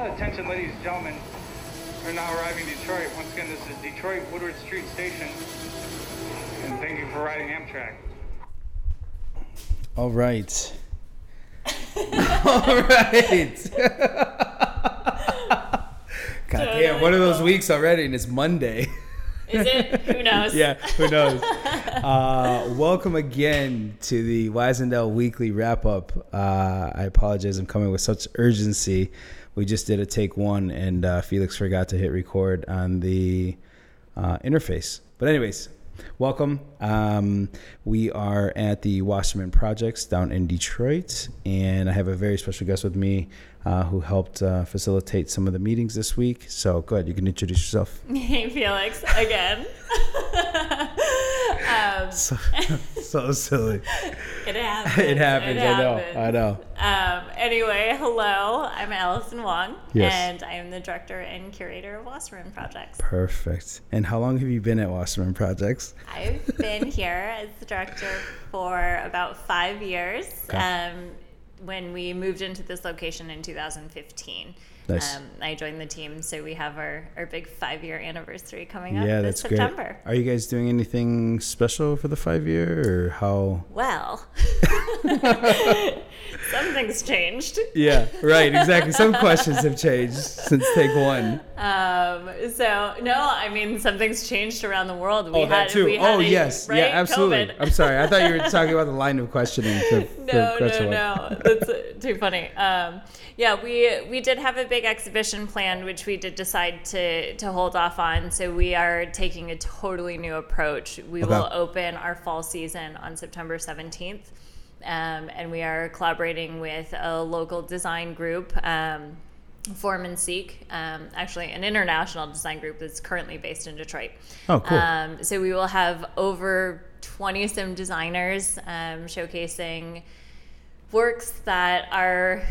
Uh, attention, ladies and gentlemen. We're now arriving in Detroit. Once again, this is Detroit Woodward Street Station. And thank you for riding Amtrak. All right. All right. God damn, one of those weeks already, and it's Monday. Is it? Who knows? yeah, who knows? Uh, welcome again to the Wisendale Weekly Wrap Up. Uh, I apologize, I'm coming with such urgency. We just did a take one, and uh, Felix forgot to hit record on the uh, interface. But, anyways, welcome. Um, we are at the Wasserman Projects down in Detroit, and I have a very special guest with me uh, who helped uh, facilitate some of the meetings this week. So, go ahead, you can introduce yourself. Hey, Felix, again. um, So, so silly. it happens. It happens. I know. happens. I know. Um, anyway, hello. I'm Alison Wong, Yes. and I am the director and curator of Wasserman Projects. Perfect. And how long have you been at Wasserman Projects? I've been here as the director for about five years. Okay. Um, when we moved into this location in 2015. Nice. Um, I joined the team, so we have our, our big five year anniversary coming up yeah, this that's September. great. Are you guys doing anything special for the five year or how? Well, something's changed. Yeah, right. Exactly. Some questions have changed since take one. Um, so no, I mean something's changed around the world. We oh, that had, too. We had Oh, a- yes. right? Yeah, absolutely. COVID. I'm sorry. I thought you were talking about the line of questioning. For, for no, question no, no. That's too funny. Um, yeah, we we did have a big exhibition planned, which we did decide to to hold off on. So we are taking a totally new approach. We Okay. will open our fall season on September seventeenth, um, and we are collaborating with a local design group. Um, Form and Seek, um, actually an international design group that's currently based in Detroit. Oh, cool. Um, so we will have over 20 some designers um, showcasing works that are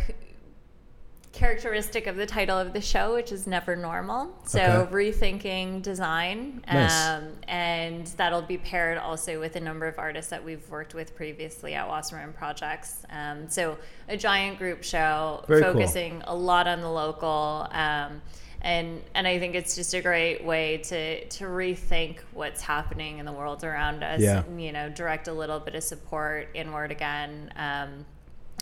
characteristic of the title of the show, which is Never Normal. So Okay. rethinking design. Nice. Um, and that'll be paired also with a number of artists that we've worked with previously at Wasserman Projects. Um, so a giant group show Very cool. focusing a lot on the local. Um, and and I think it's just a great way to to rethink what's happening in the world around us. Yeah. You know, direct a little bit of support inward again.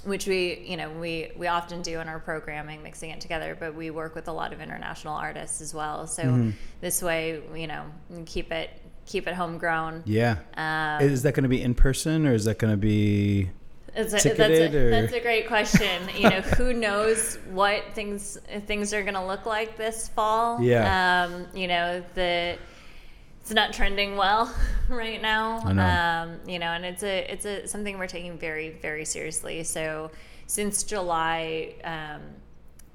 Which we you know we we often do in our programming mixing it together but we work with a lot of international artists as well so Mm-hmm. this way you know keep it keep it homegrown Yeah. um, is that going to be in person or is that going to be? A, that's, a, that's a great question. You know, who knows what things things are going to look like this fall? Yeah. Um, you know, the it's not trending well right now. I know. Um, you know, and it's a it's a something we're taking very very seriously. So since July. Um,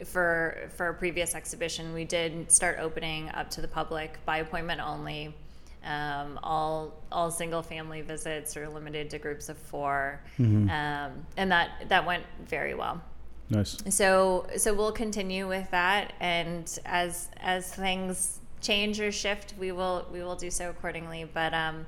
for for a previous exhibition, we did start opening up to the public by appointment only. Um, all all single family visits are limited to groups of 4 Mm-hmm. um, and that that went very well. Nice. So so we'll continue with that, and as as things change or shift, we will we will do so accordingly. But um,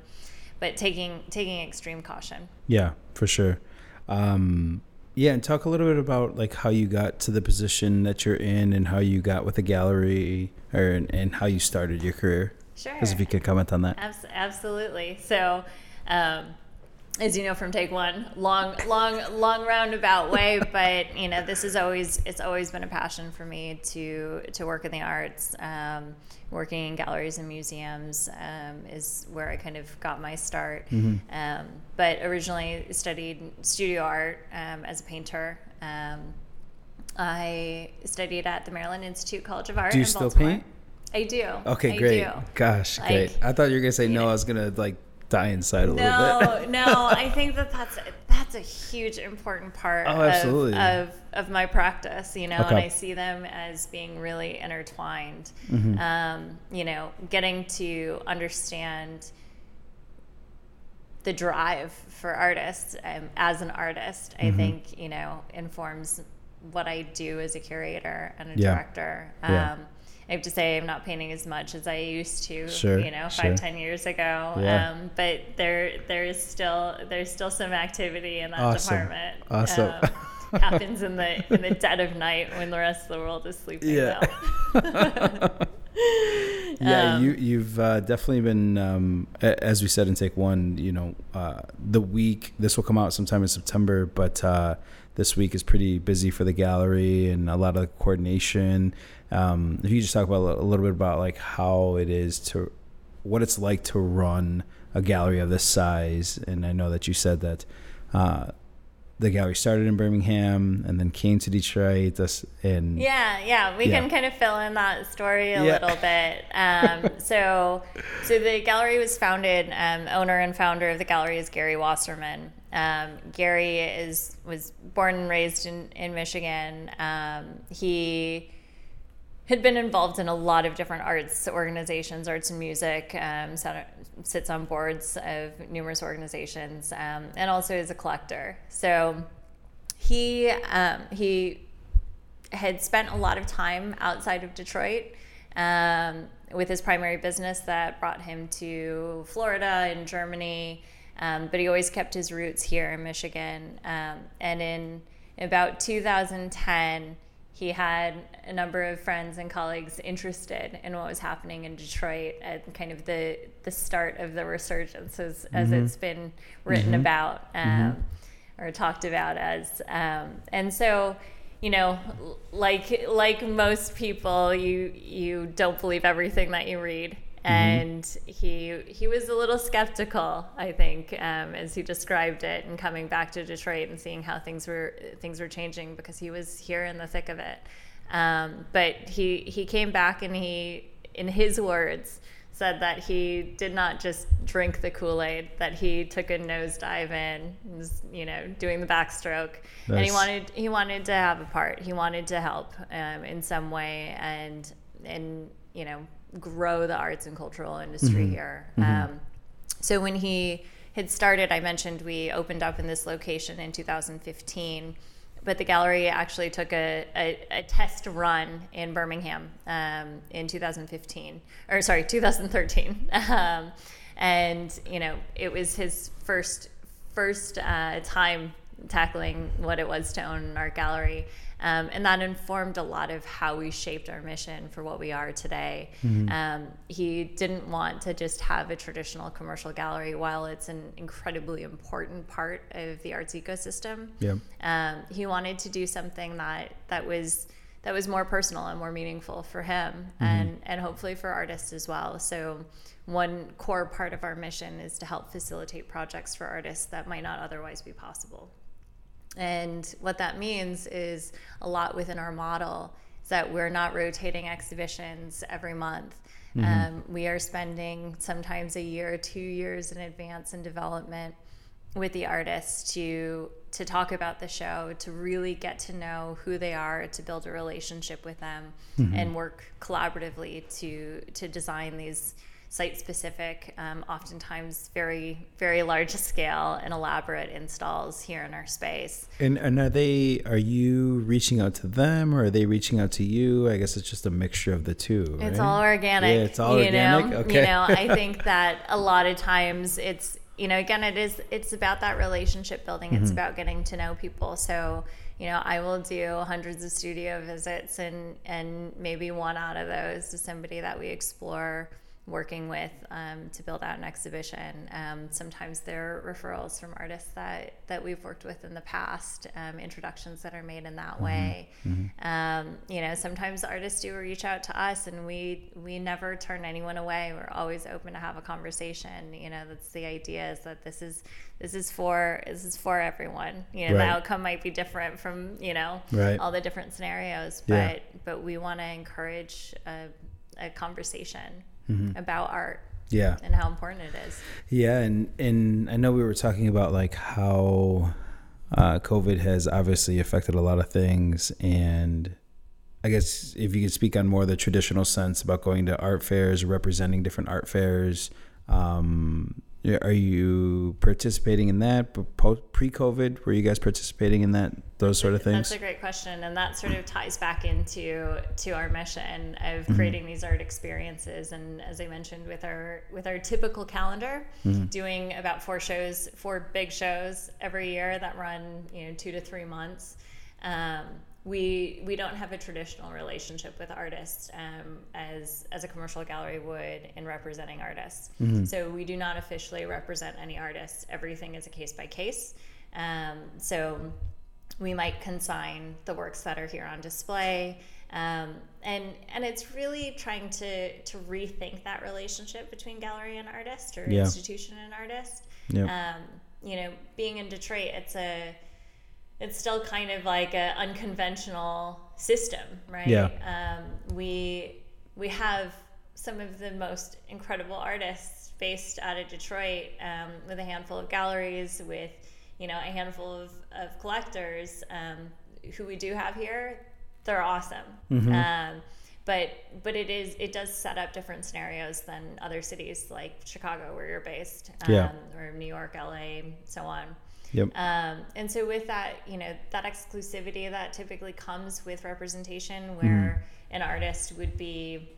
but taking taking extreme caution. Yeah, for sure. Um, yeah, and talk a little bit about like how you got to the position that you're in, and how you got with the gallery, or and, and how you started your career. Sure. Because if you could comment on that. Abs- absolutely. So, um, as you know from take one, long, long, long roundabout way, but you know this is always it's always been a passion for me to to work in the arts. Um, working in galleries and museums um, is where I kind of got my start. Um, but originally studied studio art um, as a painter. Um, I studied at the Maryland Institute College of Art. Do you still Baltimore. paint? I do. Okay, I great. do. Gosh, Like, great. I thought you were gonna say no. know- I was gonna like die inside a little bit. No, no, I think that that's that's a huge important part Oh. Of, of of my practice, you know, and I see them as being really intertwined. Mm-hmm. Um, you know, getting to understand the drive for artists um, as an artist, I Mm-hmm. think you know informs what I do as a curator and a Yeah. director. Yeah. I have to say I'm not painting as much as I used to, Sure, you know, sure. five, ten years ago. Yeah. Um, but there, there is still, there's still some activity in that Awesome. department. Awesome. Um, happens in the in the dead of night when the rest of the world is sleeping. Yeah. yeah, Um, you you've uh, definitely been um, as we said in take one. You know, uh, the week this will come out sometime in September, but uh, this week is pretty busy for the gallery and a lot of coordination. Um, if you just talk about a little bit about like how it is to what it's like to run a gallery of this size, and I know that you said that. Uh, the gallery started in Birmingham and then came to Detroit. This and Yeah, yeah, we Yeah. can kind of fill in that story a Yeah. little bit. Um, so, so the gallery was founded. Um, owner and founder of the gallery is Gary Wasserman. Um, Gary is was born and raised in in Michigan. Um, he had been involved in a lot of different arts organizations, arts and music, um, sat, sits on boards of numerous organizations, um, and also is a collector. So he um, he had spent a lot of time outside of Detroit um, with his primary business that brought him to Florida and Germany. Um, but he always kept his roots here in Michigan. Um, and in about 2010, he had a number of friends and colleagues interested in what was happening in Detroit at kind of the, the start of the resurgence, as, as it's been written about um, or talked about as. Um, and so, you know, like like most people, you you don't believe everything that you read, and he he was a little skeptical, I think, um, as he described it, and coming back to Detroit and seeing how things were things were changing because he was here in the thick of it. Um, but he he came back and he, in his words, said that he did not just drink the Kool Aid, that he took a nosedive in, was, you know, doing the backstroke, and he wanted he wanted to have a part. He wanted to help um, in some way, and and you know, grow the arts and cultural industry here. Um, so when he had started, I mentioned we opened up in this location in 2015, but the gallery actually took a, a, a test run in Birmingham um, in 2015, or sorry, 2013. Um, and you know, it was his first first uh, time tackling what it was to own an art gallery. Um, and that informed a lot of how we shaped our mission for what we are today. Um, he didn't want to just have a traditional commercial gallery, while it's an incredibly important part of the arts ecosystem. Yeah. Um, he wanted to do something that that was that was more personal and more meaningful for him, and and hopefully for artists as well. So. One core part of our mission is to help facilitate projects for artists that might not otherwise be possible. And what that means is a lot within our model is that we're not rotating exhibitions every month. Um, we are spending sometimes a year, two years in advance in development with the artists to to talk about the show, to really get to know who they are, to build a relationship with them, and work collaboratively to to design these site specific, um, oftentimes very very large scale and elaborate installs here in our space. And and are they are you reaching out to them or are they reaching out to you? I guess it's just a mixture of the two. It's all organic. Yeah, it's all you organic. Know? Okay. You know, I think that a lot of times it's you know again it is it's about that relationship building. It's Mm-hmm. about getting to know people. So you know I will do hundreds of studio visits and and maybe one out of those is somebody that we explore working with um, to build out an exhibition. Um, sometimes they're referrals from artists that, that we've worked with in the past, um, introductions that are made in that way. Um, you know, sometimes artists do reach out to us, and we we never turn anyone away. We're always open to have a conversation. You know, that's the idea is that this is this is for this is for everyone. You know, Right. the outcome might be different from you know Right. all the different scenarios, Yeah. but but we want to encourage a, a conversation Mm-hmm. about art Yeah. and how important it is. Yeah, and and I know we were talking about like how uh, COVID has obviously affected a lot of things, and I guess if you could speak on more of the traditional sense about going to art fairs, representing different art fairs. Um, are you participating in that? Pre-COVID, were you guys participating in that? Those sort of things. That's a great question, and that sort of ties back into to our mission of Mm-hmm. creating these art experiences. And as I mentioned, with our with our typical calendar, Mm-hmm. doing about four shows, four big shows every year that run you know two to three months. um, we we don't have a traditional relationship with artists um, as as a commercial gallery would in representing artists. So we do not officially represent any artists. Everything is a case by case. Um, so we might consign the works that are here on display. Um, and and it's really trying to to rethink that relationship between gallery and artist or Yeah. institution and artist. Yeah. Um, you know, being in Detroit, it's a it's still kind of like an unconventional system, right? Yeah. Um, we we have some of the most incredible artists based out of Detroit, um, with a handful of galleries, with you know a handful of, of collectors um, who we do have here. They're awesome. Um, but but it is it does set up different scenarios than other cities like Chicago where you're based, um, Yeah. or New York, LA, so on. Yep. Um, and so with that, you know, that exclusivity that typically comes with representation, where an artist would be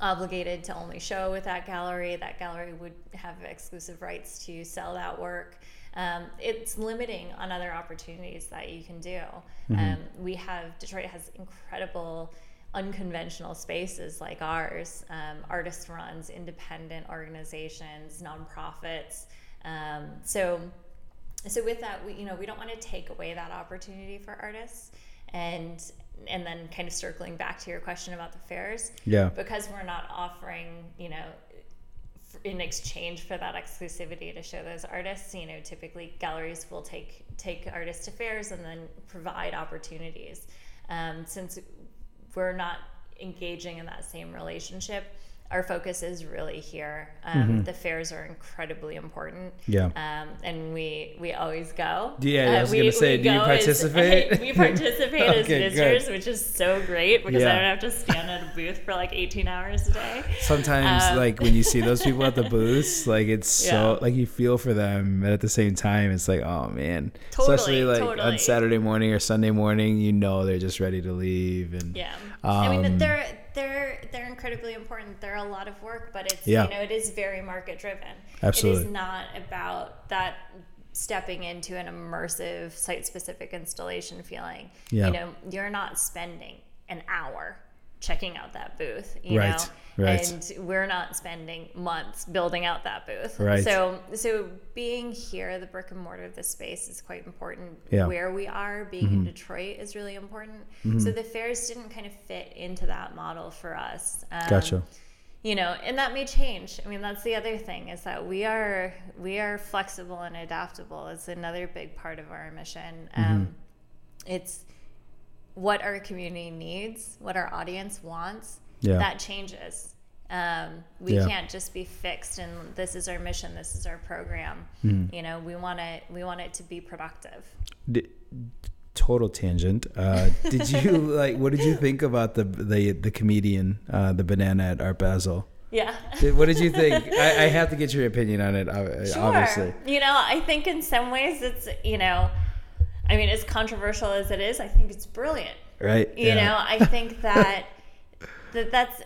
obligated to only show with that gallery, that gallery would have exclusive rights to sell that work. Um, it's limiting on other opportunities that you can do. Um, we have Detroit has incredible unconventional spaces like ours, um, artist runs, independent organizations, nonprofits. Um, so so with that we you know we don't want to take away that opportunity for artists and and then kind of circling back to your question about the fairs Yeah. because we're not offering you know in exchange for that exclusivity to show those artists you know typically galleries will take take artists to fairs and then provide opportunities um, since we're not engaging in that same relationship our focus is really here um, the fairs are incredibly important Yeah. um, and we we always go. Yeah, I Uh, was we- gonna say, do you go as- participate? we participate as visitors, good. which is so great because Yeah. I don't have to stand at a booth for like 18 hours a day. Sometimes, Um, like when you see those people at the booths, like it's so like you feel for them, but at the same time, it's like, oh man. Totally, Especially like on. Saturday morning or Sunday morning, you know they're just ready to leave, and Yeah, I Um, mean they're they're they're incredibly important. They're a lot of work, but it's Yeah. you know it is very market driven. It Absolutely. is not about that stepping into an immersive site specific installation feeling. Yeah. You know, you're not spending an hour checking out that booth, you Right, know. right. And we're not spending months building out that booth. Right. So so being here, the brick and mortar of the space is quite important. Yeah. Mm-hmm. Where we are, being in Detroit is really important. So the fairs didn't kind of fit into that model for us. Um, gotcha. you know and that may change i mean that's the other thing is that we are we are flexible and adaptable It's another big part of our mission Mm-hmm. um, it's what our community needs what our audience wants Yeah. that changes um, we Yeah. can't just be fixed and this is our mission this is our program Mm-hmm. you know we want it we want it to be productive D- total tangent. Uh, did you like? What did you think about the the the comedian, uh, the banana at Art Basel? yeah Did- What did you think? I, I have to get your opinion on it. ob- Sure. Obviously, You know, I think in some ways it's, you know, I mean, as controversial as it is, I think it's brilliant. right? You Yeah. know, I think that that that's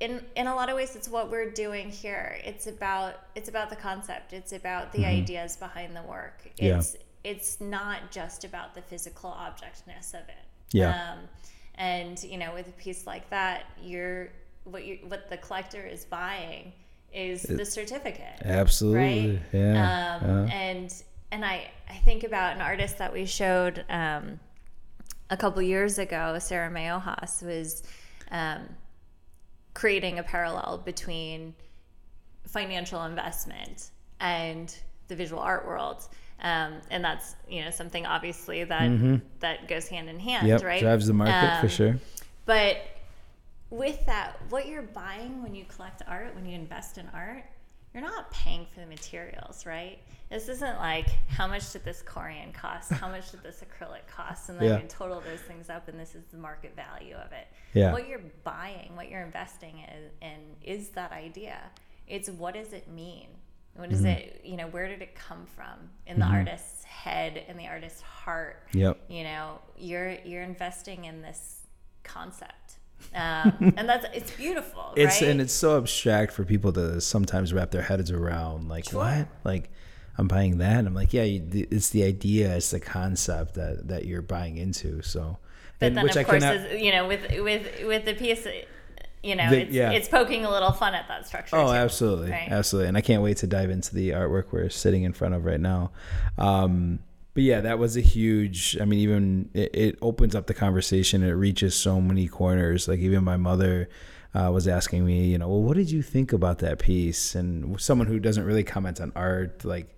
in in a lot of ways it's what we're doing here. It's about it's about the concept. It's about the ideas behind the work. Mm-hmm. Yeah. It's it's not just about the physical objectness of it. Yeah. Um, and you know, with a piece like that, you're what you what the collector is buying is the certificate Absolutely. right? Yeah. Um, yeah. And and I I think about an artist that we showed um, a couple years ago, Sarah Meyohas was um, creating a parallel between financial investment and the visual art world. Um, and that's you know something obviously that that goes hand in hand, Mm-hmm. Yep. right? Drives the market for Um, sure. But with that, what you're buying when you collect art, when you invest in art, you're not paying for the materials, right? This isn't like how much did this Corian cost? How much did this acrylic cost? And then Yeah. you total those things up, and this is the market value of it. Yeah. What you're buying, what you're investing in, in is that idea. It's what does it mean? What Mm-hmm. does it, you know, where did it come from in the artist's head, in the artist's heart? Yep. you know you're you're investing in this concept um, and that's it's beautiful It's right and it's so abstract for people to sometimes wrap their heads around. Like Sure. what? Like I'm buying that. And I'm like, yeah, you, it's the idea, it's the concept that that you're buying into. So, But and then, which of I course, cannot. is, you know, with with with the piece, you know, The- it's, yeah. it's poking a little fun at that structure. Oh, too, absolutely, right? absolutely, and I can't wait to dive into the artwork we're sitting in front of right now. Um, but yeah, that was a huge. I mean, even it, it opens up the conversation. It reaches so many corners. Like even my mother uh, was asking me, you know, well, what did you think about that piece? And someone who doesn't really comment on art, like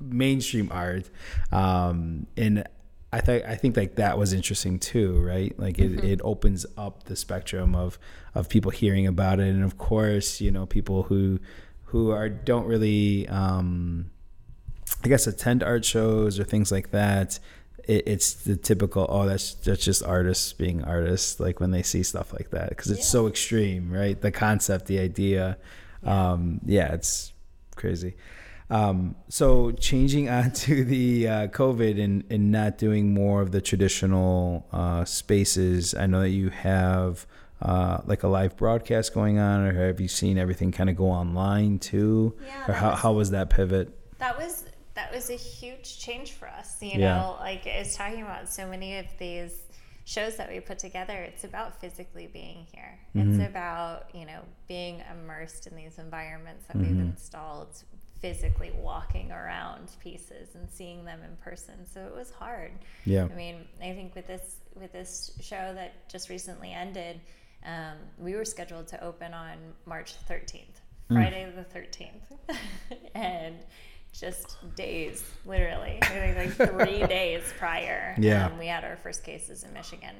mainstream art, um, and I think I think like that was interesting too, right? Like it, it opens up the spectrum of of people hearing about it, and of course, you know, people who who are don't really, um, I guess, attend art shows or things like that. It, it's the typical, oh, that's that's just artists being artists, like when they see stuff like that, because it's so extreme, right? The concept, the idea, um, yeah, it's crazy. Um, so changing on to the uh, COVID and, and not doing more of the traditional uh, spaces. I know that you have uh, like a live broadcast going on, or have you seen everything kind of go online too? Yeah, or how, was- how was that pivot? That was that was a huge change for us. You Yeah. know, like I was talking about so many of these shows that we put together. It's about physically being here. Mm-hmm. It's about you know being immersed in these environments that Mm-hmm. we've installed. Physically walking around pieces and seeing them in person, so it was hard. Yeah. I mean, I think with this with this show that just recently ended, um, we were scheduled to open on March 13th, Mm. Friday the 13th, and just days, literally, like three days prior, Yeah. um, we had our first cases in Michigan.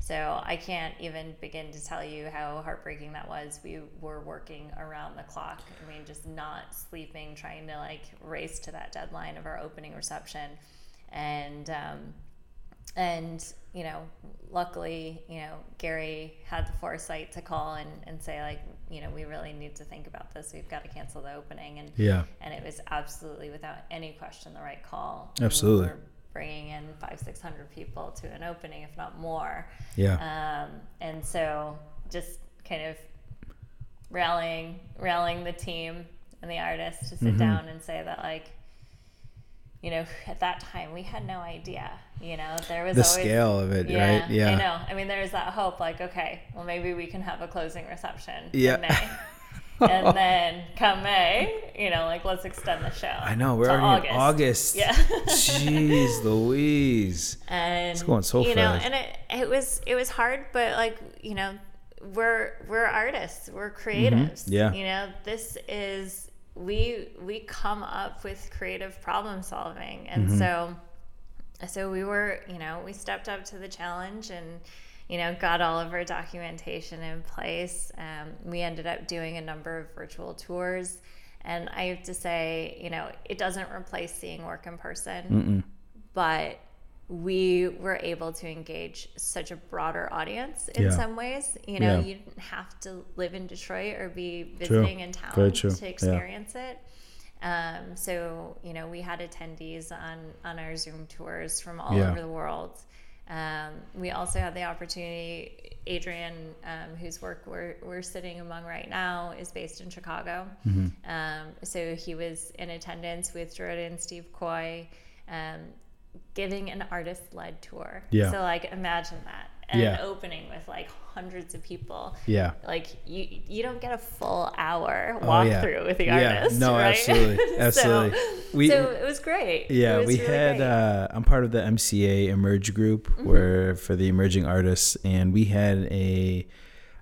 So I can't even begin to tell you how heartbreaking that was. We were working around the clock. I mean, just not sleeping, trying to like race to that deadline of our opening reception, and um, and you know, luckily, you know, Gary had the foresight to call and, and say like, you know, we really need to think about this. We've got to cancel the opening, and Yeah. and it was absolutely without any question the right call. I mean, we Absolutely. bringing in five six hundred people to an opening, if not more. Yeah. Um, and so just kind of rallying rallying the team and the artists to sit Mm-hmm. down and say that like you know at that time we had no idea you know there was The always, scale of it, yeah, right? Yeah. I know. I mean, there's that hope, like, okay, well, maybe we can have a closing reception Yeah. in May. and then come May, you know, like, let's extend the show. I know we're already in August. Yeah. Jeez, Louise. and it's going so you know, and it it was it was hard, but like you know, we're we're artists, we're creatives. Mm-hmm. Yeah. You know, this is we we come up with creative problem solving, and Mm-hmm. so so we were you know we stepped up to the challenge and you know got all of our documentation in place. Um, we ended up doing a number of virtual tours. And i have to say you know it doesn't replace seeing work in person. But we were able to engage such a broader audience in Yeah. some ways you know Yeah. you didn't have to live in detroit or be True. visiting in town true. to Yeah. experience it um, so you know, we had attendees on on our Zoom tours from all Yeah. over the world. Um, we also had the opportunity. Adrian, um, whose work we're, we're sitting among right now, is based in Chicago. Mm-hmm. Um, so he was in attendance with Jordan and Steve Coy, um, giving an artist-led tour. Yeah. So like, imagine that, and Yeah. an opening with like hundreds of people Yeah. like you you don't get a full hour Oh, walk yeah. through with the Yeah. artist. No, right? absolutely. so, Absolutely. We- so it was great. Yeah, was we really had. Uh, I'm part of the MCA Emerge group, Mm-hmm. where for the emerging artists, and we had a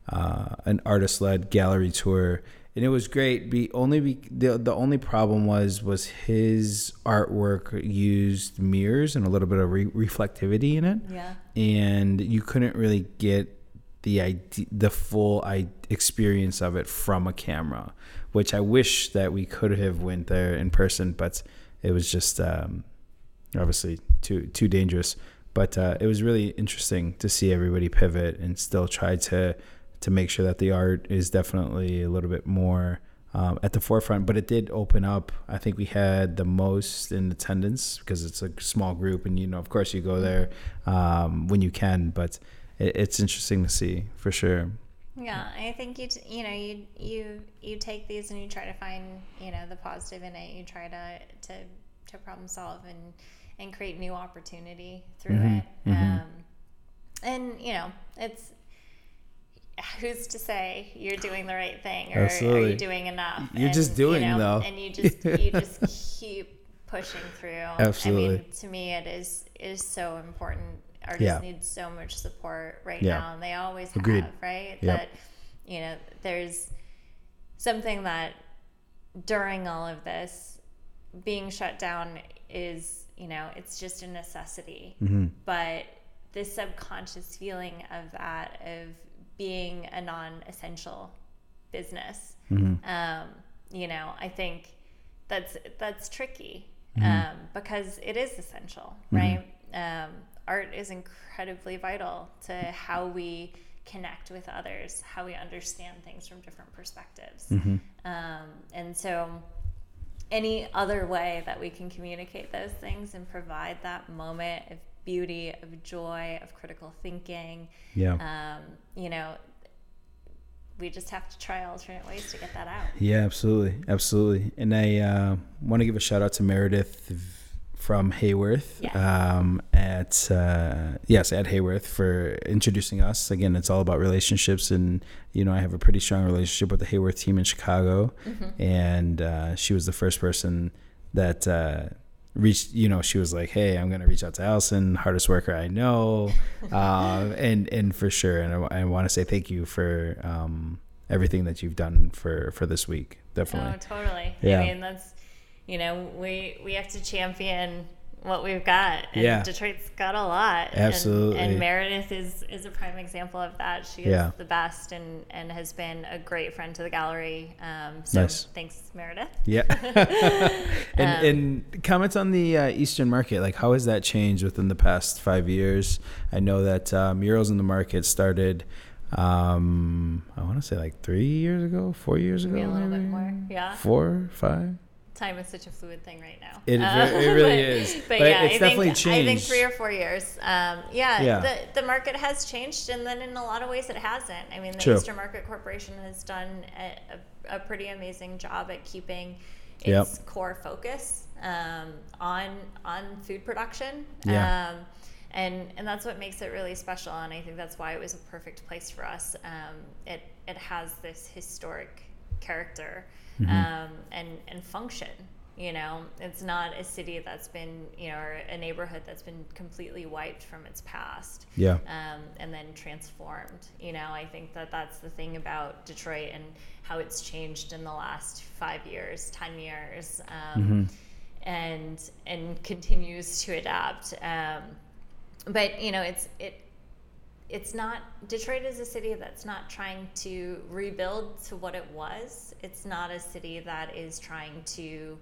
uh, an artist led gallery tour, and it was great. Be only be the the only problem was was his artwork used mirrors and a little bit of re- reflectivity in it, yeah. and you couldn't really get the ide- the full I- experience of it from a camera, which I wish that we could have went there in person, but it was just um, obviously too too dangerous. But uh, it was really interesting to see everybody pivot and still try to to make sure that the art is definitely a little bit more um, at the forefront. But it did open up. I think we had the most in attendance because it's a small group, and you know, of course, you go there um, when you can. But it, it's interesting to see for sure. Yeah, I think you t- you know you you you take these and you try to find you know the positive in it. You try to to to problem solve and and create new opportunity through Mhm, it. mhm. Um, and you know it's who's to say you're doing the right thing or are you doing enough? You're just doing, you know, though. and you just you just keep pushing through. Absolutely. I mean, to me, it is it is so important. Artists Yeah. need so much support right Yeah. now, and they always Agreed. have, right? Yep. That you know, there's something that during all of this, being shut down is, you know, it's just a necessity. Mm-hmm. But this subconscious feeling of that, of being a non essential business, Mm-hmm. um, you know, I think that's that's tricky Mm-hmm. um, because it is essential, right? Um, art is incredibly vital to how we connect with others, how we understand things from different perspectives, Mm-hmm. um, and so any other way that we can communicate those things and provide that moment of beauty, of joy, of critical thinking, Yeah. um, you know, we just have to try alternate ways to get that out. Yeah, absolutely, absolutely. And I uh, want to give a shout out to Meredith from Haworth. Yes. Um, at uh, yes, at Haworth for introducing us. Again, it's all about relationships, and you know, I have a pretty strong relationship with the Haworth team in Chicago, and uh, she was the first person that. Reached you know she was like hey i'm gonna reach out to alison hardest worker i know uh, and and for sure and i, I want to say thank you for um, everything that you've done for for this week definitely Oh, totally. Yeah. I mean, that's you know, we we have to champion what we've got. And Yeah. Detroit's got a lot. And- Absolutely. And, Meredith is is a prime example of that. She is Yeah. the best and and has been a great friend to the gallery. Um, so Nice. thanks, Meredith. yeah and Um, and comments on the uh, eastern market like how has that changed within the past five years i know that uh, murals in the market started um i want to say like three years ago four years ago Maybe a little bit more. Yeah. four five Time is such a fluid thing right now. It ve- it really is. But, But yeah, it's I definitely think, I think three or four years. Um, yeah, Yeah. The, the market has changed, and then in a lot of ways it hasn't. I mean, the True. Eastern Market Corporation has done a, a, a pretty amazing job at keeping its Yep. core focus um, on on food production. Yeah. Um, and and that's what makes it really special. And I think that's why it was a perfect place for us. Um, it it has this historic character Mm-hmm. um, and and function. You know, it's not a city that's been you know or a neighborhood that's been completely wiped from its past yeah um, and then transformed. You know, I think that that's the thing about Detroit and how it's changed in the last five years, ten years, um, and and continues to adapt. Um, but you know, it's it. It's not Detroit is a city that's not trying to rebuild to what it was. It's not a city that is trying to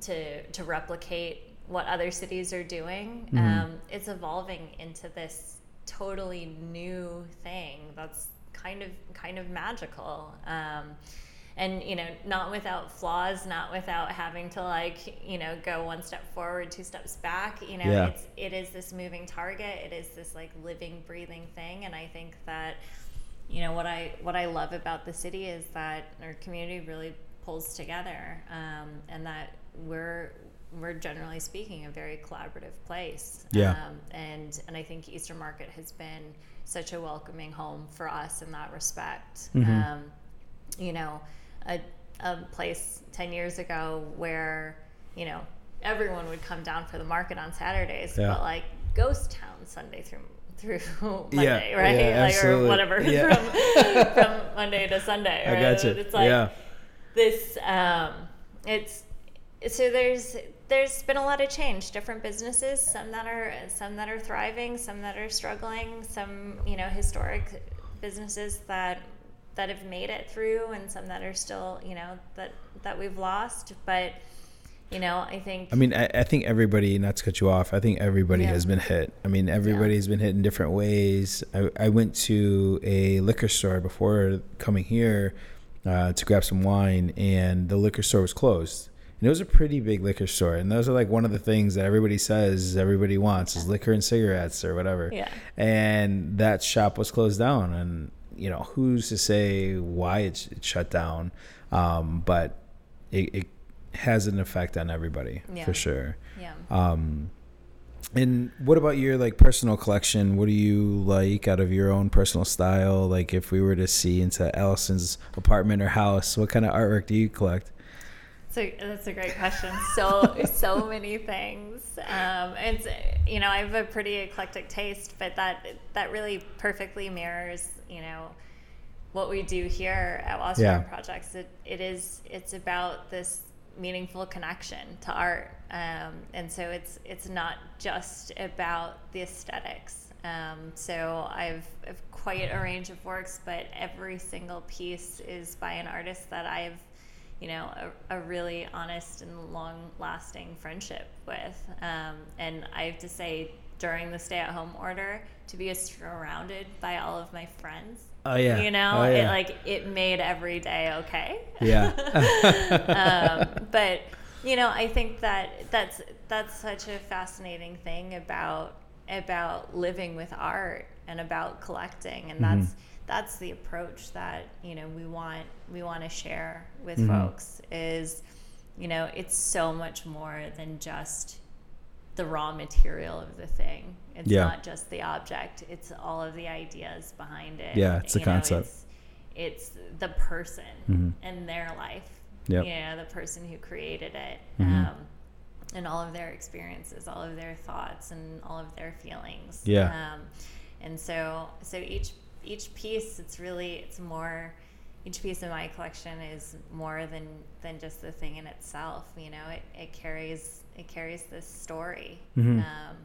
to to replicate what other cities are doing. Um, it's evolving into this totally new thing that's kind of kind of magical. Um, and you know, not without flaws, not without having to like you know go one step forward, two steps back. You know, Yeah. it's it is this moving target. It is this like living, breathing thing, and I think that you know what I what I love about the city is that our community really pulls together, um, and that we're we're generally speaking a very collaborative place. Yeah. Um, and and I think Eastern Market has been such a welcoming home for us in that respect. Mm-hmm. Um, you know, a a place ten years ago where you know everyone would come down for the market on Saturdays, Yeah. but like ghost town Sunday through through Yeah, Monday, right? yeah, like or whatever Yeah. from from Monday to Sunday. i Right? got you It's like yeah this. Um, it's so there's there's been a lot of change. Different businesses, some that are some that are thriving, some that are struggling, some you know historic businesses that that have made it through, and some that are still you know that that we've lost, but. You know, I think I mean, I, I think everybody, not to cut you off, I think everybody Yeah. has been hit. I mean, everybody has been hit in different ways. I, I went to a liquor store before coming here uh, to grab some wine, and the liquor store was closed. And it was a pretty big liquor store. And those are like one of the things that everybody says everybody wants is liquor and cigarettes or whatever. Yeah. And that shop was closed down. And, you know, who's to say why it's, it's shut down? Um, but it, it has an effect on everybody Yeah. for sure. Yeah. Um, and what about your like personal collection? What do you like out of your own personal style? Like if we were to see into Alison's apartment or house, what kind of artwork do you collect? So that's a great question. So so many things. Um, it's you know I have a pretty eclectic taste, but that that really perfectly mirrors you know what we do here at Wasserman Yeah. Projects. It it is it's about this meaningful connection to art, um, and so it's it's not just about the aesthetics. Um, so I've, I've quite a range of works, but every single piece is by an artist that I've you know, a, a really honest and long lasting friendship with. Um, and I have to say, during the stay at home order, to be surrounded by all of my friends. Oh, yeah. You know, Oh, it like it made every day okay. Yeah. um, but you know, I think that that's that's such a fascinating thing about about living with art and about collecting, and Mm-hmm. that's that's the approach that you know we want we want to share with Mm-hmm. folks is you know it's so much more than just the raw material of the thing it's Yeah. not just the object it's all of the ideas behind it Yeah, it's the You know, concept. it's, it's the person and their life Mm-hmm. Yep. yeah the person who created it Mhm. um, and all of their experiences all of their thoughts and all of their feelings Yeah. um, and so so each each piece it's really it's more each piece in my collection is more than than just the thing in itself you know it, it carries it carries this story Mhm. um,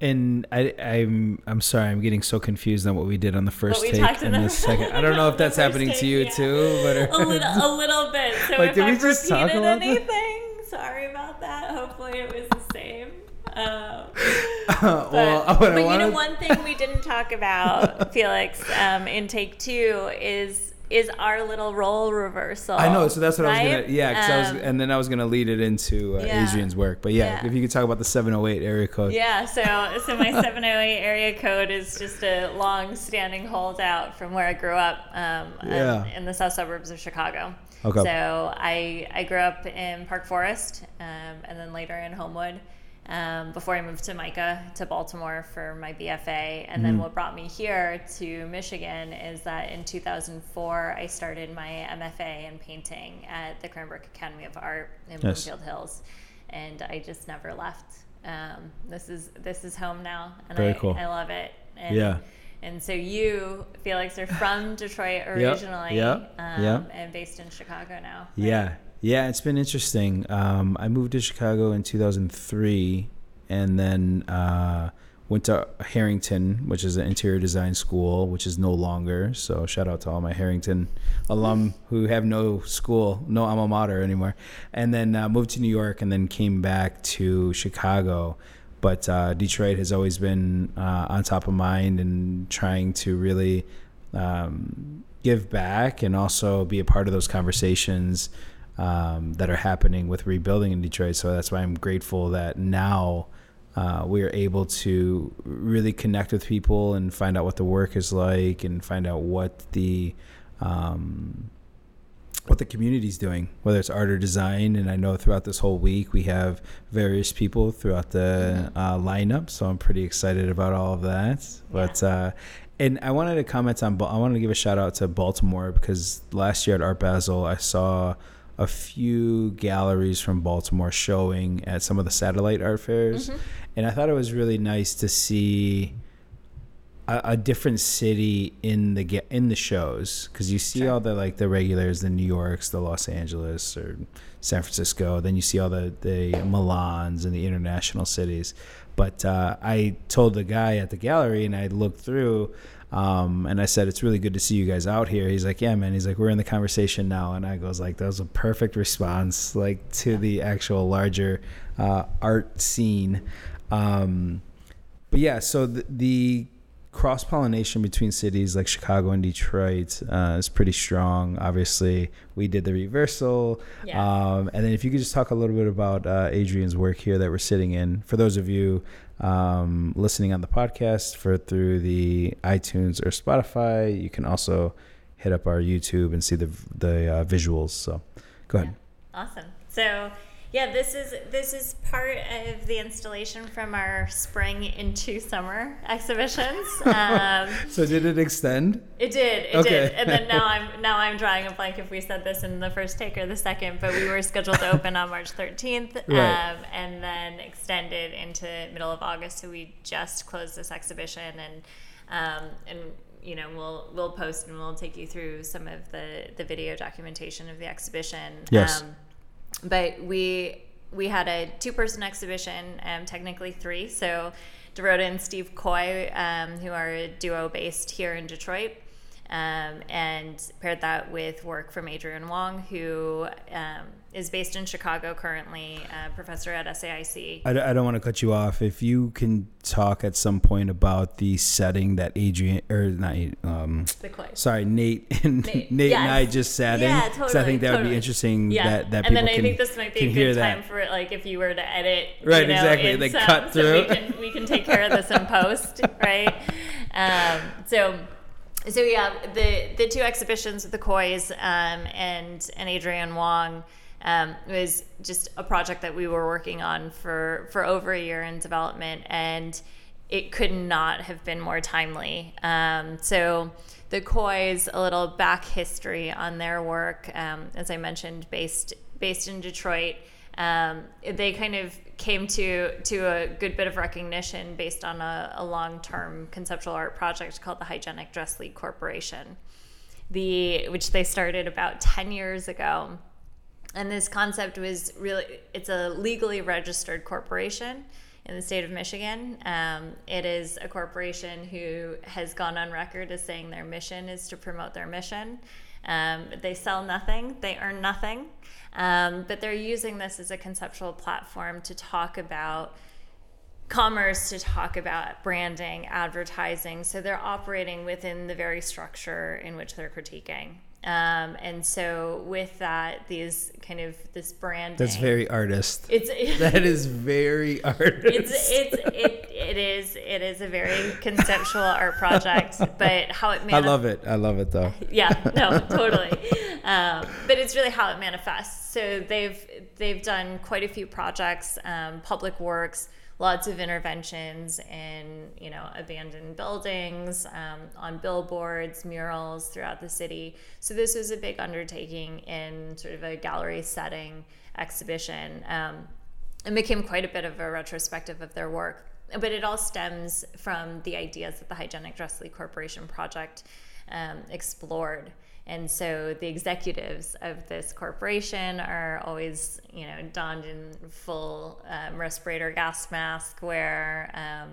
And I, I'm I'm sorry, I'm getting so confused on what we did on the first take and the- the second. I don't know if that's happening to you yeah. too, but a little a little bit so Like, if did we I've just talk about that? anything sorry about that hopefully it was the same um, well, But, what but you know, one thing we didn't talk about, Felix, um, in take two is is our little role reversal. I know, so that's what I was gonna. Yeah, 'cause I was, Um, and then I was gonna lead it into uh, yeah. Adrian's work. But yeah, Yeah. if you could talk about the 708 area code. Yeah, so so my 708 area code is just a long-standing holdout from where I grew up um, um, Yeah. in the south suburbs of Chicago. Okay. So I I grew up in Park Forest um, and then later in Homewood. Um, before I moved to MICA to Baltimore for my BFA, and then Mhm. what brought me here to Michigan is that in 2004 I started my MFA in painting at the Cranbrook Academy of Art in Yes. Bloomfield Hills, and I just never left. Um, this is this is home now, and Very I, cool. I love it. And, Yeah. And so you, Felix, are from Detroit originally, yep, um, yep. and based in Chicago now. right? Yeah, yeah, it's been interesting. Um, I moved to Chicago in 2003, and then uh, went to Harrington, which is an interior design school, which is no longer. So shout out to all my Harrington alum who have no school, no alma mater anymore. And then uh, moved to New York, and then came back to Chicago. But uh, Detroit has always been uh, on top of mind and trying to really um, give back and also be a part of those conversations um, that are happening with rebuilding in Detroit. So that's why I'm grateful that now uh, we are able to really connect with people and find out what the work is like and find out what the um, what the community's doing, whether it's art or design. And I know throughout this whole week we have various people throughout the uh, lineup, so I'm pretty excited about all of that. But uh, and I wanted to comment on. I wanted to give a shout out to Baltimore because last year at Art Basel I saw a few galleries from Baltimore showing at some of the satellite art fairs, and I thought it was really nice to see a, a different city in the in the shows because you see Sure. all the like the regulars, the New Yorks, the Los Angeles or San Francisco. Then you see all the the Milans and the international cities. But uh, I told the guy at the gallery, and I looked through. Um, and I said, it's really good to see you guys out here. He's like, yeah, man. He's like, we're in the conversation now. And I goes like, that was a perfect response, like to the actual larger uh, art scene. Um, but yeah, so the, the cross pollination between cities like Chicago and Detroit uh, is pretty strong. Obviously, we did the reversal. Yeah. Um, and then if you could just talk a little bit about uh, Adrian's work here that we're sitting in. For those of you um, listening on the podcast for through the iTunes or Spotify, you can also hit up our YouTube and see the the uh, visuals. So, go ahead. Yeah. Awesome. So yeah, this is this is part of the installation from our spring into summer exhibitions. Um, so did it extend? It did. It Okay. did. And then now I'm now I'm drawing a blank if we said this in the first take or the second, but we were scheduled to open on March 13th, Right. um, and then extended into middle of August. So we just closed this exhibition, and um, and you know we'll we'll post and we'll take you through some of the the video documentation of the exhibition. Yes. Um, but we we had a two person exhibition, um, technically three. So Dorota and Steve Coy, um, who are a duo based here in Detroit, um, and paired that with work from Adrian Wong, who um, is based in Chicago currently, uh, professor at SAIC. I don't want to cut you off. If you can talk at some point about the setting that Adrian or not, um, The Coy. sorry, Nate and Nate, Nate, and I just sat Yeah, in. So I think that would be interesting Yeah, that, that and people then I can, think this might be a hear good that. time for like if you were to edit, Right, you know, exactly, in like some- cut so we through. can we can take care of this in post, right? Um, so. So yeah, the the two exhibitions with the Coys um, and and Adrian Wong um, was just a project that we were working on for for over a year in development, and it could not have been more timely. Um, so the Coys, a little back history on their work, um, as I mentioned, based based in Detroit. Um, they kind of came to to a good bit of recognition based on a, a long term conceptual art project called the Hygienic Dress League Corporation, the which they started about ten years ago. And this concept was really it's a legally registered corporation in the state of michigan. Um, it is a corporation who has gone on record as saying their mission is to promote their mission um, they sell nothing they earn nothing um, but they're using this as a conceptual platform to talk about commerce to talk about branding, advertising. So they're operating within the very structure in which they're critiquing. Um, and so with that, these kind of this branding. That's very artist. It's that is very artist. it's it's it, it is it is a very conceptual art project, but how it manifests. I love it. I love it though. yeah no totally um, but it's really how it manifests so they've they've done quite a few projects um, public works lots of interventions in you know abandoned buildings um, on billboards murals throughout the city so this was a big undertaking in sort of a gallery setting exhibition um, and became quite a bit of a retrospective of their work. But it all stems from the ideas that the Hygienic Dress League Corporation project um, explored. And so the executives of this corporation are always, you know, donned in full um, respirator gas mask wear um,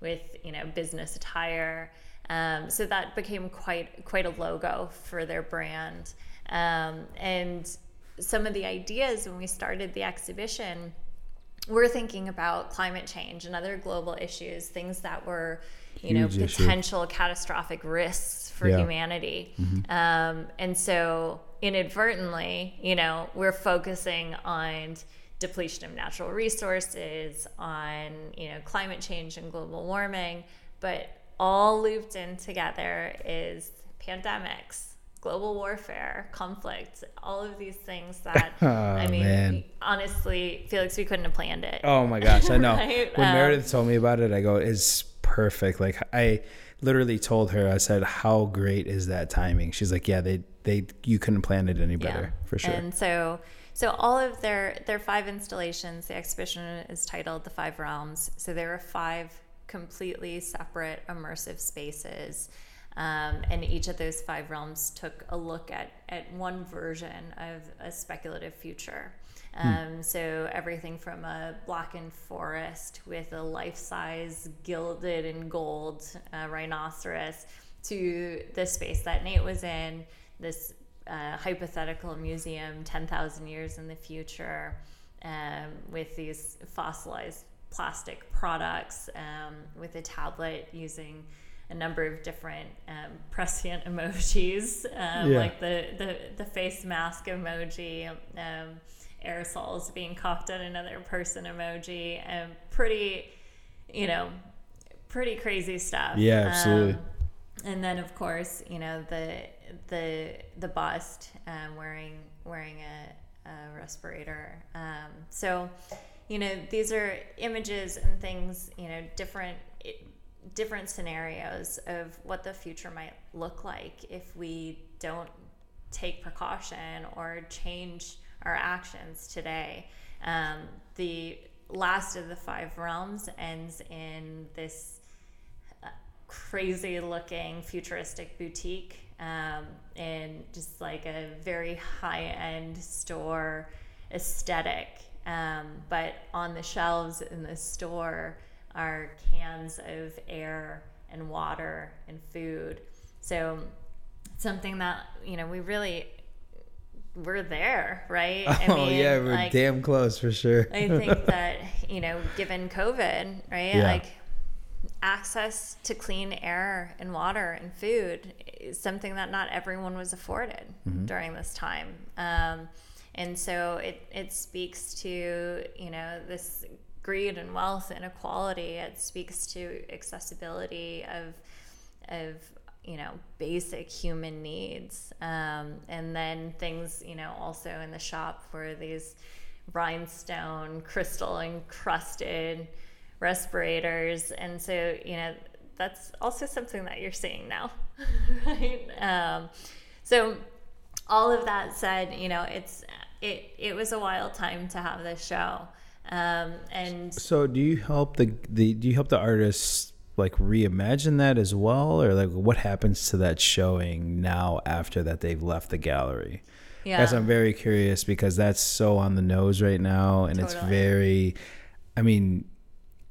with, you know, business attire. Um, so that became quite quite a logo for their brand. Um, and some of the ideas when we started the exhibition we're thinking about climate change and other global issues, things that were, you know, Huge issue. potential catastrophic risks for Yeah. humanity. Um, and so inadvertently, you know, we're focusing on depletion of natural resources, on, you know, climate change and global warming, but all looped in together is pandemics, global warfare, conflict, all of these things that, I Oh, mean, man. honestly, Felix, we couldn't have planned it. Oh my gosh, I know. Right? When Um, Meredith told me about it, I go, "It's perfect." Like I literally told her, I said, "How great is that timing?" She's like, "Yeah, they they you couldn't plan it any better for sure." And so, so all of their their five installations, the exhibition is titled "The Five Realms." So there are five completely separate immersive spaces. Um, and each of those five realms took a look at, at one version of a speculative future. Um, So everything from a blackened forest with a life-size gilded and gold uh, rhinoceros to the space that Nate was in, this uh, hypothetical museum 10,000 years in the future um, with these fossilized plastic products, um, with a tablet using a number of different um, prescient emojis, um, Yeah. like the, the, the face mask emoji, um, aerosols being coughed at another person emoji, and pretty, you know, pretty crazy stuff. Yeah, absolutely. Um, and then of course, you know the the the bust um, wearing wearing a, a respirator. Um, so, you know, these are images and things. You know, different. It, different scenarios of what the future might look like if we don't take precaution or change our actions today. Um, the last of the five realms ends in this uh, crazy looking futuristic boutique um, in just like a very high end store aesthetic. Um, but on the shelves in the store are cans of air and water and food. So something that you know we really we're there, right? oh yeah, we're like, damn close for sure. I think that you know, given COVID, right, Yeah. like access to clean air and water and food is something that not everyone was afforded Mm-hmm. during this time. Um, and so it, it speaks to, you know, this greed and wealth inequality. It speaks to accessibility of, of, you know, basic human needs. Um, and then things, you know, also in the shop for these rhinestone, crystal encrusted respirators. And so, you know, that's also something that you're seeing now, right? Um, so, all of that said, you know, it's it it was a wild time to have this show, um, and So do you help the the do you help the artists like reimagine that as well, or like what happens to that showing now after that they've left the gallery? yeah, Guys, I'm very curious because that's so on the nose right now, and it's very. I mean,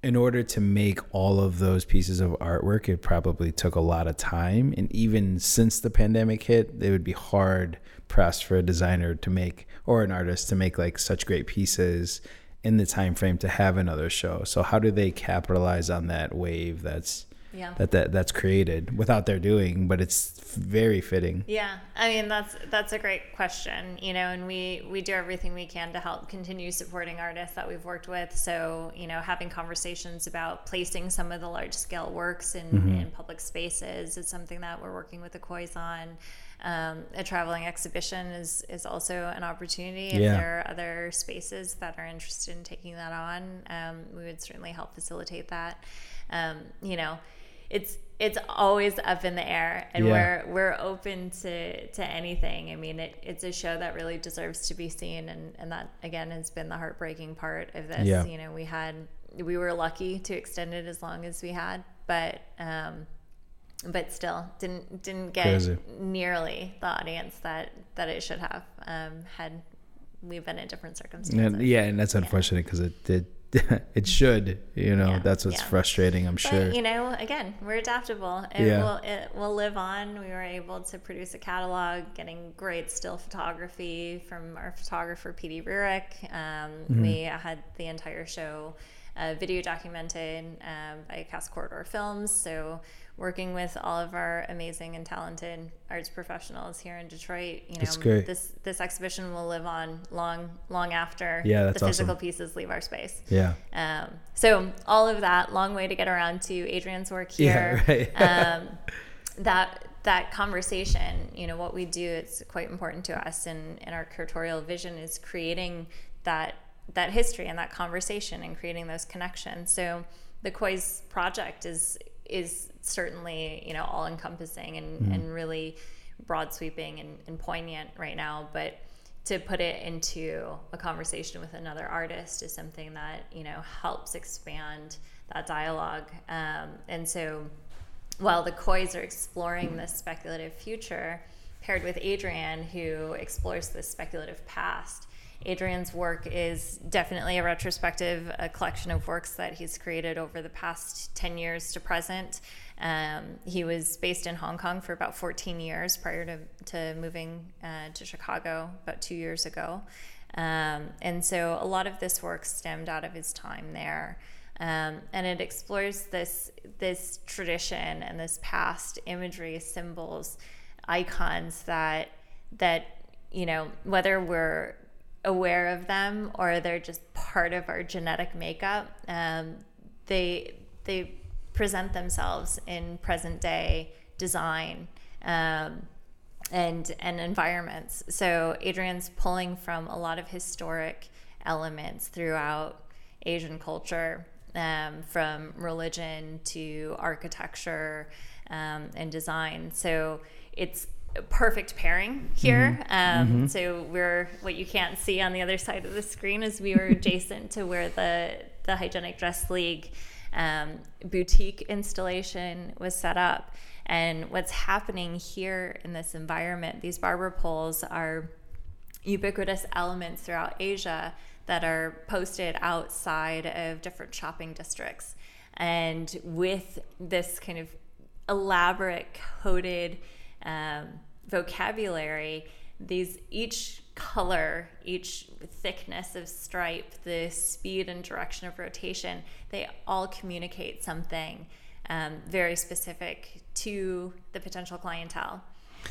in order to make all of those pieces of artwork, it probably took a lot of time, and even since the pandemic hit, it would be hard pressed for a designer to make or an artist to make like such great pieces in the time frame to have another show. So how do they capitalize on that wave that's yeah. that, that that's created without their doing, but it's very fitting. Yeah, I mean that's that's a great question, you know, and we we do everything we can to help continue supporting artists that we've worked with. So you know, having conversations about placing some of the large scale works in, Mm-hmm. in public spaces is something that we're working with the Coys on. Um, a traveling exhibition is is also an opportunity. If Yeah. there are other spaces that are interested in taking that on, um, we would certainly help facilitate that. Um, you know, it's it's always up in the air, and Yeah. we're we're open to to anything. I mean, it, it's a show that really deserves to be seen, and and that again has been the heartbreaking part of this. Yeah. You know, we had we were lucky to extend it as long as we had, but um, but still didn't didn't get Crazy. nearly the audience that that it should have um, had we been in different circumstances. And, yeah, and that's unfortunate because it did. It should, you know. Yeah, that's what's yeah. frustrating. I'm But sure. you know, again, we're adaptable. It Yeah. will it will live on. We were able to produce a catalog, getting great still photography from our photographer PD Rurik. Um, Mm-hmm. We had the entire show uh, video documented um, by Cast Corridor Films. So working with all of our amazing and talented arts professionals here in Detroit, you know, great. this this exhibition will live on long long after Yeah, the physical awesome. pieces leave our space. yeah. Um, so all of that, long way to get around to Adrian's work Yeah, here. right. um, that that conversation, you know, what we do, it's quite important to us, and in our curatorial vision is creating that that history and that conversation and creating those connections. So the Coy's project is is certainly you know all encompassing and, and really broad sweeping and, and poignant right now, but to put it into a conversation with another artist is something that you know helps expand that dialogue. Um, and so while the Coys are exploring this speculative future paired with adrian who explores this speculative past adrian's work is definitely a retrospective a collection of works that he's created over the past 10 years to present um, he was based in Hong Kong for about 14 years prior to, to moving uh, to Chicago about two years ago. Um, and so a lot of this work stemmed out of his time there. Um, and it explores this this tradition and this past imagery, symbols, icons that that you know whether we're aware of them or they're just part of our genetic makeup. Um, they they present themselves in present day design um, and and environments. So Adrian's pulling from a lot of historic elements throughout Asian culture, um, from religion to architecture um, and design. So it's perfect pairing here. Mm-hmm. Um, Mm-hmm. So we're what you can't see on the other side of the screen is we were adjacent to where the the hygienic dress league um, boutique installation was set up. And what's happening here in this environment, these barber poles are ubiquitous elements throughout Asia that are posted outside of different shopping districts. And with this kind of elaborate coded um, vocabulary, these each color, each thickness of stripe, the speed and direction of rotation, they all communicate something um, very specific to the potential clientele.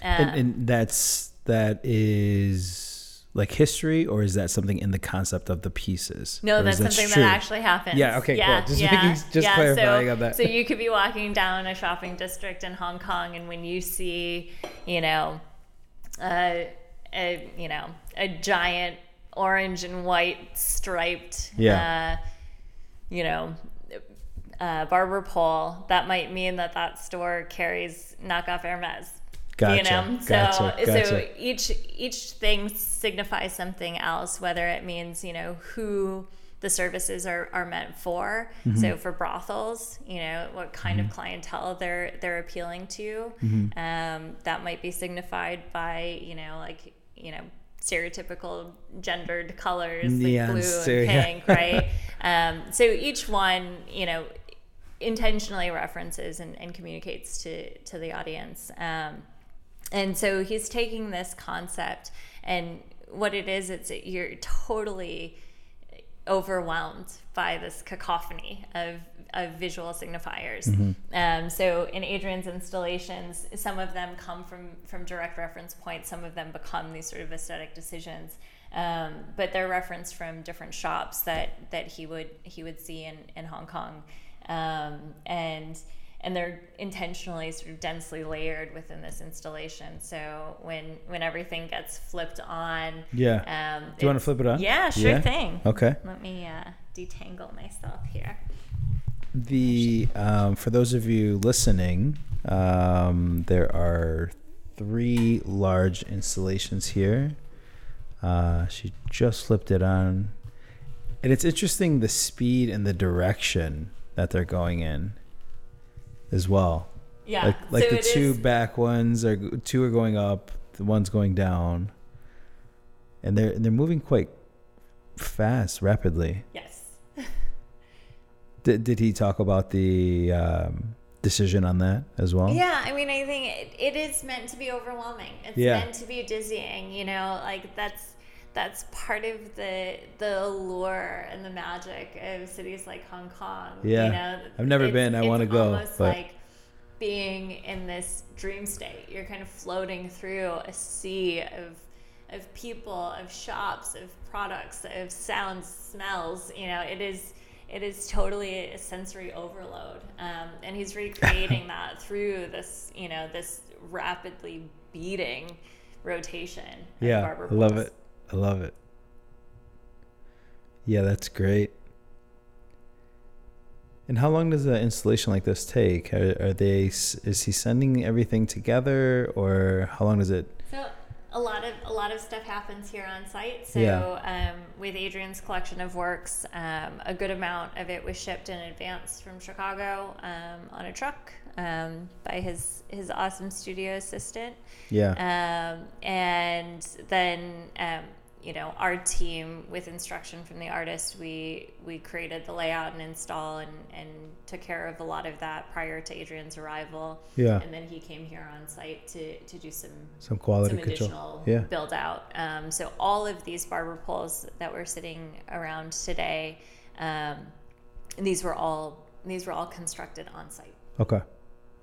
and, Um, and that's that is like history, or is that something in the concept of the pieces? No, that's that something true? that actually happens. Yeah, okay, cool. Just making- just clarifying so, on that. So you could be walking down a shopping district in Hong Kong, and when you see, you know, a, a you know a giant orange and white striped, Yeah. uh, you know, uh, barber pole, that might mean that that store carries knockoff Hermes. Gotcha, You know, so gotcha, so each each thing signifies something else, whether it means you know who the services are, are meant for. Mm-hmm. So for brothels, you know what kind of clientele they're they're appealing to. Mm-hmm. Um, that might be signified by you know like you know stereotypical gendered colors like blue stereo- and pink, right? um, so each one, you know, intentionally references and, and communicates to to the audience. Um, and so he's taking this concept and what it is, it's you're totally overwhelmed by this cacophony of, of visual signifiers. Um, so in Adrian's installations, some of them come from from direct reference points. Some of them become these sort of aesthetic decisions. Um, but they're referenced from different shops that that he would he would see in in Hong Kong, um, and and they're intentionally sort of densely layered within this installation. So when when everything gets flipped on, Yeah. um, Do you want to flip it on? Yeah, sure Yeah? thing. Okay. Let me uh, detangle myself here. The um, for those of you listening, um, there are three large installations here. Uh, she just flipped it on, and it's interesting the speed and the direction that they're going in, as well. Yeah, Like like so the two is- back ones are two are going up, the one's going down, and they're they're moving quite fast, rapidly. yes. Did, did he talk about the um, decision on that as well? Yeah, I mean, I think it, it is meant to be overwhelming. It's Yeah. meant to be dizzying. You know, like that's that's part of the the allure and the magic of cities like Hong Kong. Yeah. you know, I've never been. I wanna go, Almost but- like being in this dream state. You're kind of floating through a sea of of people, of shops, of products, of sounds, smells. You know, it is it is totally a sensory overload, um, and he's recreating that through this you know this rapidly beating rotation. Yeah, I love it. I love it. Yeah, that's great. And how long does an installation like this take? Are, are they? Is he sending everything together, or how long does it? So a lot of a lot of stuff happens here on site. So Yeah. um, with Adrian's collection of works, um, a good amount of it was shipped in advance from Chicago um, on a truck um, by his his awesome studio assistant. Yeah. Um, and then, um, you know, our team with instruction from the artist, we we created the layout and install and, and took care of a lot of that prior to Adrian's arrival. Yeah. And then he came here on site to, to do some Some quality some control. additional Yeah. build out. Um, so all of these barber poles that we're sitting around today, um, these were all these were all constructed on site. Okay.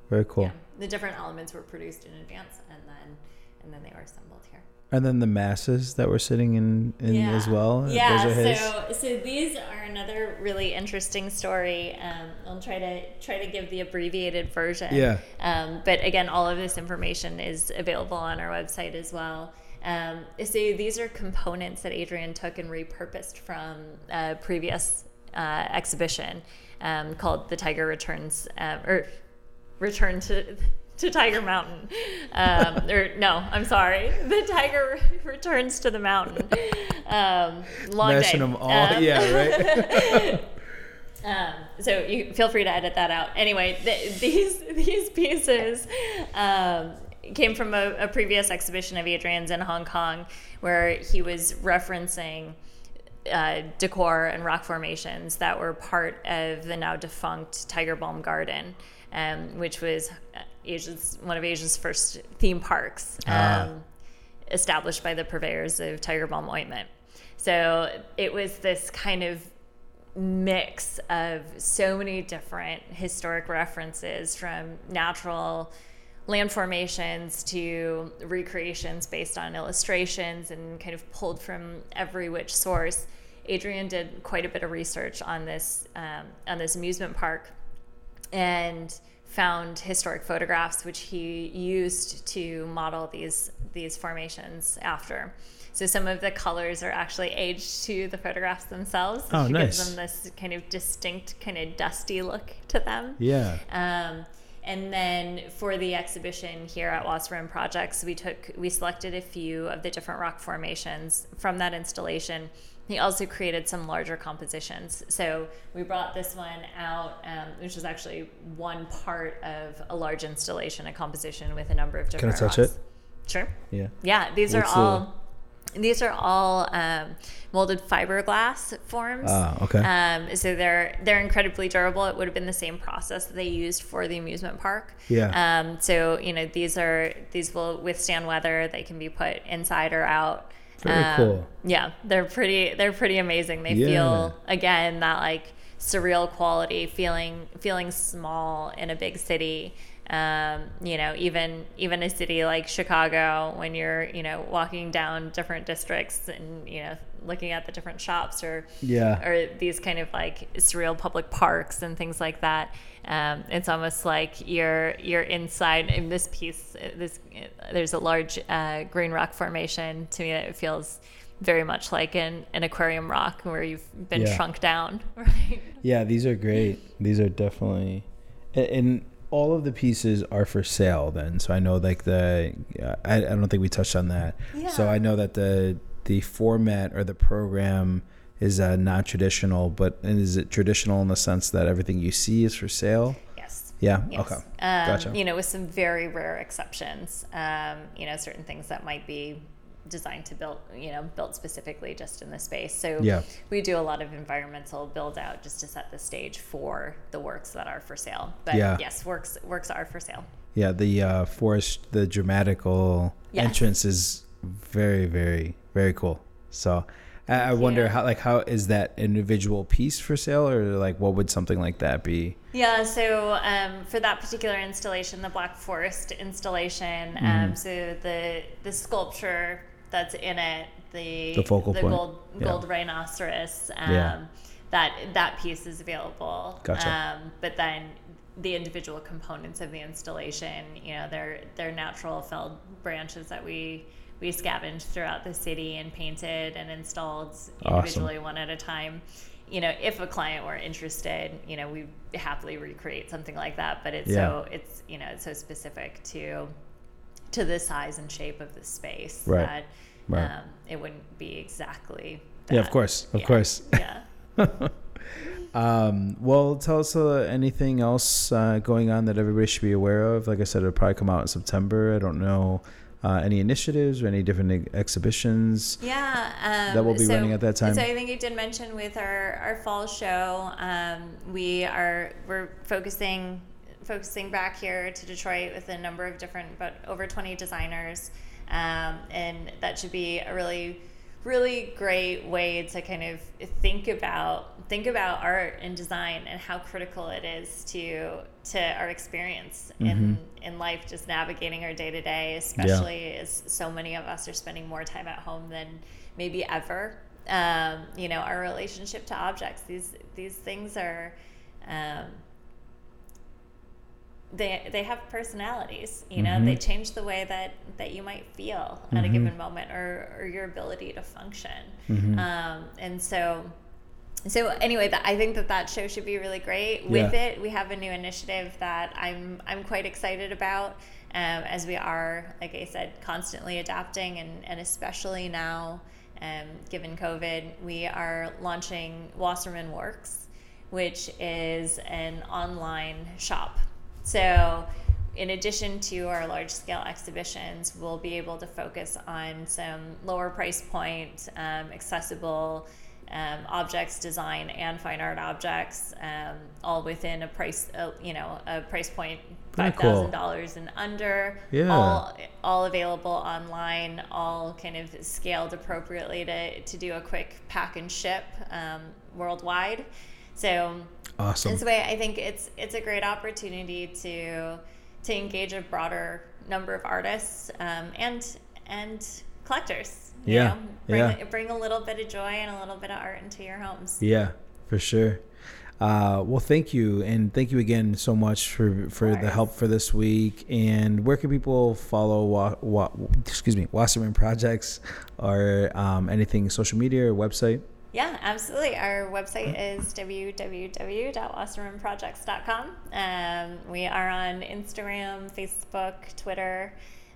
Very cool. Yeah, the different elements were produced in advance, and then and then they were assembled here. And then the masses that were sitting in, in as well. Yeah. Those are his? So so these are another really interesting story. Um, I'll try to try to give the abbreviated version. Yeah. Um, but again, all of this information is available on our website as well. Um, so these are components that Adrian took and repurposed from a previous uh, exhibition um, called "The Tiger Returns" um, or "Return to." To Tiger Mountain, um, or no, I'm sorry. The tiger returns to the mountain. Um, long Mashing day. them all. Um, yeah, right. um, so you feel free to edit that out. Anyway, th- these these pieces um, came from a, a previous exhibition of Adrian's in Hong Kong, where he was referencing uh, decor and rock formations that were part of the now defunct Tiger Balm Garden, um, which was Asia's one of Asia's first theme parks. Um, Ah. Established by the purveyors of Tiger Balm ointment. So it was this kind of mix of so many different historic references from natural land formations to recreations based on illustrations and kind of pulled from every which source. Adrian did quite a bit of research on this um, on this amusement park and found historic photographs which he used to model these these formations after. So some of the colors are actually aged to the photographs themselves, which Oh, gives them this kind of distinct, kind of dusty look to them. Yeah. Um, and then for the exhibition here at Wasserman Projects, we took we selected a few of the different rock formations from that installation. He also created some larger compositions. So we brought this one out, um, which is actually one part of a large installation, a composition with a number of different. Can I touch rocks. it? Sure. Yeah. Yeah, these What's are all. These are all um, molded fiberglass forms. Ah, okay. Um, so they're they're incredibly durable. It would have been the same process that they used for the amusement park. Yeah. Um, so you know these are these will withstand weather. They can be put inside or out. Very Um, cool. Yeah, they're pretty. They're pretty amazing. They Yeah. feel again that like surreal quality, feeling feeling small in a big city. Um, you know, even even a city like Chicago, when you're you know walking down different districts and you know looking at the different shops or Yeah. or these kind of like surreal public parks and things like that. Um, it's almost like you're you're inside in this piece. This there's a large uh, green rock formation. To me, it feels very much like an, an aquarium rock where you've been Yeah. shrunk down, right? Yeah, these are great. These are definitely, and, and all of the pieces are for sale. Then, so I know like the, I, I don't think we touched on that. yeah. So I know that the the format or the program is uh, not traditional, but and is it traditional in the sense that everything you see is for sale? Yes. Yeah. Yes. Okay. Um, Gotcha. You know, with some very rare exceptions. Um, you know, certain things that might be designed to build, you know, built specifically just in the space. So Yeah. we do a lot of environmental build out just to set the stage for the works that are for sale. But Yeah. yes, works works are for sale. Yeah, the uh, forest, the dramatical Yes. entrance is very, very, very cool. So I, I wonder how, like, how is that individual piece for sale, or like, what would something like that be? Yeah, so um, for that particular installation, the Black Forest installation, Mm-hmm. um, so the the sculpture that's in it, the The focal the point, gold yeah. rhinoceros, um, Yeah. that that piece is available. Gotcha. Um, but then the individual components of the installation, you know, they're they're natural felled branches that we we scavenged throughout the city and painted and installed individually one at a time. You know, if a client were interested, you know, we happily recreate something like that. But it's Yeah. so it's you know it's so specific to to the size and shape of the space Right. that Right. um, it wouldn't be exactly. Yeah, of course, of Yeah. course. Yeah. Um, well, tell us uh, anything else uh, going on that everybody should be aware of. Like I said, it'll probably come out in September. I don't know uh, any initiatives or any different exhibitions. Yeah, um, That will be running at that time? So I think you did mention with our, our fall show, um, we are we're focusing focusing back here to Detroit with a number of different, but over twenty designers, um, and that should be a really really great way to kind of think about think about art and design and how critical it is to to our experience mm-hmm. in in life just navigating our day to day especially yeah. as so many of us are spending more time at home than maybe ever um, you know our relationship to objects these these things are um, they they have personalities you know mm-hmm. they change the way that that you might feel mm-hmm. at a given moment or or your ability to function mm-hmm. um, and so so anyway that i think that that show should be really great with yeah. it we have a new initiative that i'm i'm quite excited about um, as we are like i said constantly adapting and and especially now um, given covid we are launching wasserman works which is an online shop so, in addition to our large scale exhibitions, we'll be able to focus on some lower price point, um, accessible um, objects, design and fine art objects, um, all within a price, uh, you know, a price point five thousand dollars and under. Yeah. All all available online, all kind of scaled appropriately to to do a quick pack and ship um, worldwide. So Awesome. And so I think it's it's a great opportunity to to engage a broader number of artists um, and and collectors. yeah. Know, bring, yeah. Bring a little bit of joy and a little bit of art into your homes. Yeah, for sure. Uh, well, thank you, and thank you again so much for for the help for this week. And where can people follow? Wa- wa- excuse me, Wasserman projects or um, anything social media or website? Yeah, absolutely. Our website is www.wassermanprojects.com. Um, we are on Instagram, Facebook, Twitter,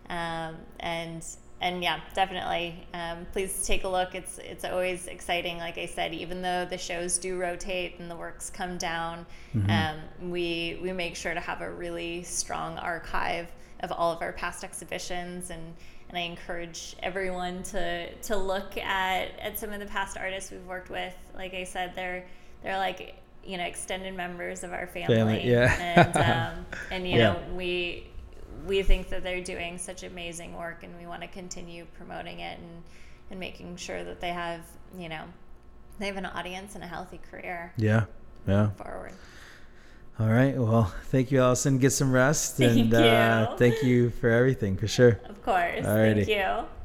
um, and and yeah, definitely. Um, please take a look. It's it's always exciting. Like I said, even though the shows do rotate and the works come down, mm-hmm. um, we we make sure to have a really strong archive of all of our past exhibitions and and I encourage everyone to to look at at some of the past artists we've worked with. Like I said, they're they're like you know extended members of our family, family yeah, and um, and you yeah. know we we think that they're doing such amazing work, and we want to continue promoting it and and making sure that they have you know they have an audience and a healthy career. Yeah, yeah. Forward. All right. Well, thank you, Alison. Get some rest. Thank and uh, thank you for everything, for sure. Of course. Alrighty. Thank you.